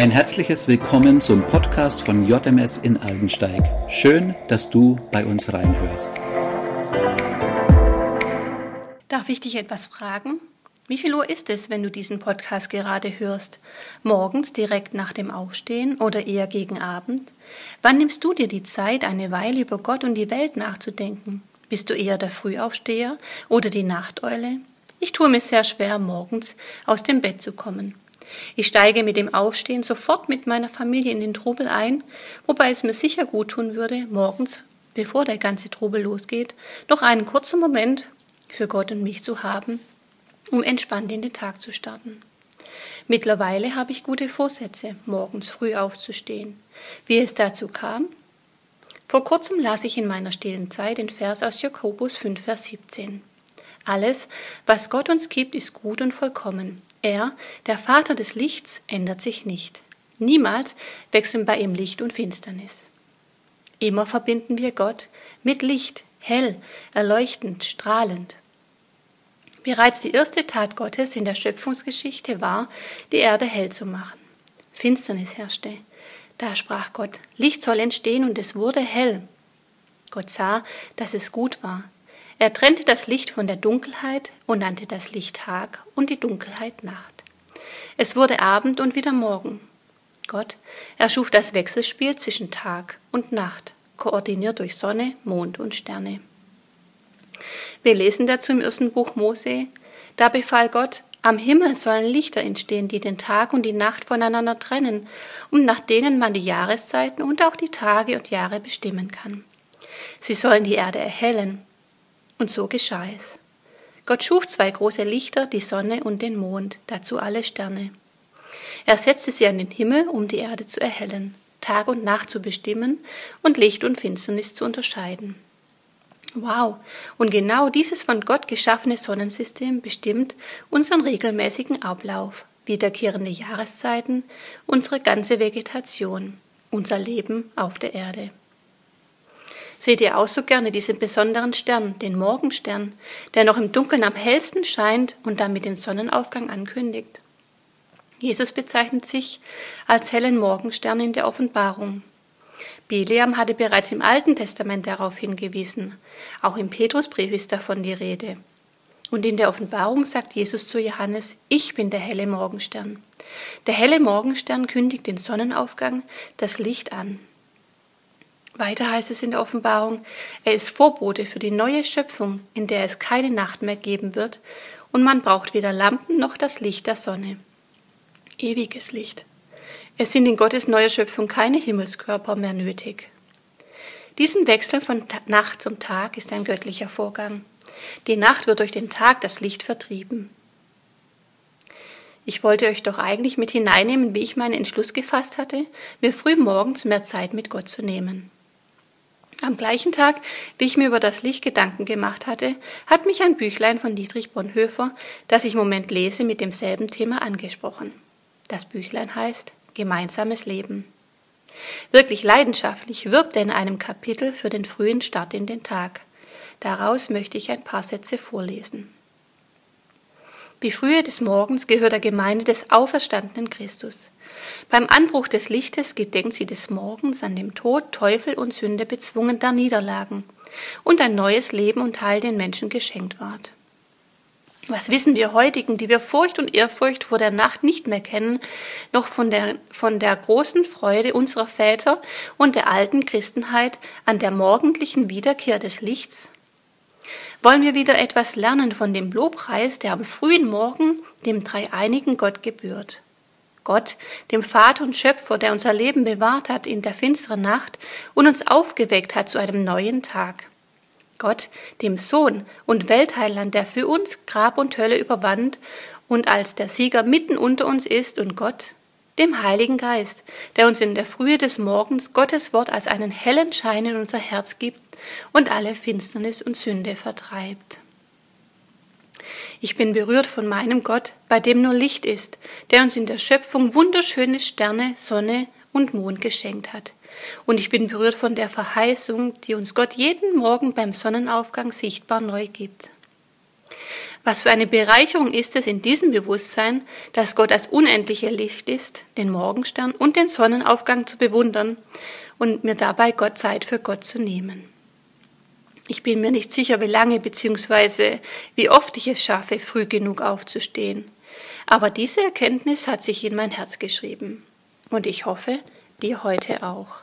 Ein herzliches Willkommen zum Podcast von JMS in Aldensteig. Schön, dass du bei uns reinhörst. Darf ich dich etwas fragen? Wie viel Uhr ist es, wenn du diesen Podcast gerade hörst? Morgens direkt nach dem Aufstehen oder eher gegen Abend? Wann nimmst du dir die Zeit, eine Weile über Gott und die Welt nachzudenken? Bist du eher der Frühaufsteher oder die Nachteule? Ich tue mir sehr schwer, morgens aus dem Bett zu kommen. Ich steige mit dem Aufstehen sofort mit meiner Familie in den Trubel ein, wobei es mir sicher gut tun würde, morgens, bevor der ganze Trubel losgeht, noch einen kurzen Moment für Gott und mich zu haben, um entspannt in den Tag zu starten. Mittlerweile habe ich gute Vorsätze, morgens früh aufzustehen. Wie es dazu kam? Vor kurzem las ich in meiner stillen Zeit den Vers aus Jakobus 5, Vers 17. Alles, was Gott uns gibt, ist gut und vollkommen. Er, der Vater des Lichts, ändert sich nicht. Niemals wechseln bei ihm Licht und Finsternis. Immer verbinden wir Gott mit Licht, hell, erleuchtend, strahlend. Bereits die erste Tat Gottes in der Schöpfungsgeschichte war, die Erde hell zu machen. Finsternis herrschte. Da sprach Gott, Licht soll entstehen und es wurde hell. Gott sah, dass es gut war. Er trennte das Licht von der Dunkelheit und nannte das Licht Tag und die Dunkelheit Nacht. Es wurde Abend und wieder Morgen. Gott erschuf das Wechselspiel zwischen Tag und Nacht, koordiniert durch Sonne, Mond und Sterne. Wir lesen dazu im ersten Buch Mose, da befahl Gott, am Himmel sollen Lichter entstehen, die den Tag und die Nacht voneinander trennen und nach denen man die Jahreszeiten und auch die Tage und Jahre bestimmen kann. Sie sollen die Erde erhellen und so geschah es. Gott schuf zwei große Lichter, die Sonne und den Mond, dazu alle Sterne. Er setzte sie an den Himmel, um die Erde zu erhellen, Tag und Nacht zu bestimmen und Licht und Finsternis zu unterscheiden. Wow, und genau dieses von Gott geschaffene Sonnensystem bestimmt unseren regelmäßigen Ablauf, wiederkehrende Jahreszeiten, unsere ganze Vegetation, unser Leben auf der Erde. Seht ihr auch so gerne diesen besonderen Stern, den Morgenstern, der noch im Dunkeln am hellsten scheint und damit den Sonnenaufgang ankündigt? Jesus bezeichnet sich als hellen Morgenstern in der Offenbarung. Bileam hatte bereits im Alten Testament darauf hingewiesen. Auch im Petrusbrief ist davon die Rede. Und in der Offenbarung sagt Jesus zu Johannes, ich bin der helle Morgenstern. Der helle Morgenstern kündigt den Sonnenaufgang, das Licht an. Weiter heißt es in der Offenbarung, er ist Vorbote für die neue Schöpfung, in der es keine Nacht mehr geben wird, und man braucht weder Lampen noch das Licht der Sonne. Ewiges Licht. Es sind in Gottes neuer Schöpfung keine Himmelskörper mehr nötig. Diesen Wechsel von Nacht zum Tag ist ein göttlicher Vorgang. Die Nacht wird durch den Tag das Licht vertrieben. Ich wollte euch doch eigentlich mit hineinnehmen, wie ich meinen Entschluss gefasst hatte, mir früh morgens mehr Zeit mit Gott zu nehmen. Am gleichen Tag, wie ich mir über das Licht Gedanken gemacht hatte, hat mich ein Büchlein von Dietrich Bonhoeffer, das ich im Moment lese, mit demselben Thema angesprochen. Das Büchlein heißt Gemeinsames Leben. Wirklich leidenschaftlich wirbt er in einem Kapitel für den frühen Start in den Tag. Daraus möchte ich ein paar Sätze vorlesen. Wie frühe des Morgens gehört der Gemeinde des auferstandenen Christus. Beim Anbruch des Lichtes gedenkt sie des Morgens, an dem Tod, Teufel und Sünde bezwungen da niederlagen und ein neues Leben und Heil den Menschen geschenkt ward. Was wissen wir heutigen, die wir Furcht und Ehrfurcht vor der Nacht nicht mehr kennen, noch von der, von der großen Freude unserer Väter und der alten Christenheit an der morgendlichen Wiederkehr des Lichts? Wollen wir wieder etwas lernen von dem Lobpreis, der am frühen Morgen dem dreieinigen Gott gebührt. Gott, dem Vater und Schöpfer, der unser Leben bewahrt hat in der finsteren Nacht und uns aufgeweckt hat zu einem neuen Tag. Gott, dem Sohn und Weltheiland, der für uns Grab und Hölle überwand und als der Sieger mitten unter uns ist und Gott, dem Heiligen Geist, der uns in der Frühe des Morgens Gottes Wort als einen hellen Schein in unser Herz gibt und alle Finsternis und Sünde vertreibt. Ich bin berührt von meinem Gott, bei dem nur Licht ist, der uns in der Schöpfung wunderschöne Sterne, Sonne und Mond geschenkt hat. Und ich bin berührt von der Verheißung, die uns Gott jeden Morgen beim Sonnenaufgang sichtbar neu gibt. Was für eine Bereicherung ist es in diesem Bewusstsein, dass Gott das unendliche Licht ist, den Morgenstern und den Sonnenaufgang zu bewundern und mir dabei Gott Zeit für Gott zu nehmen. Ich bin mir nicht sicher, wie lange bzw. wie oft ich es schaffe, früh genug aufzustehen. Aber diese Erkenntnis hat sich in mein Herz geschrieben. Und ich hoffe, dir heute auch.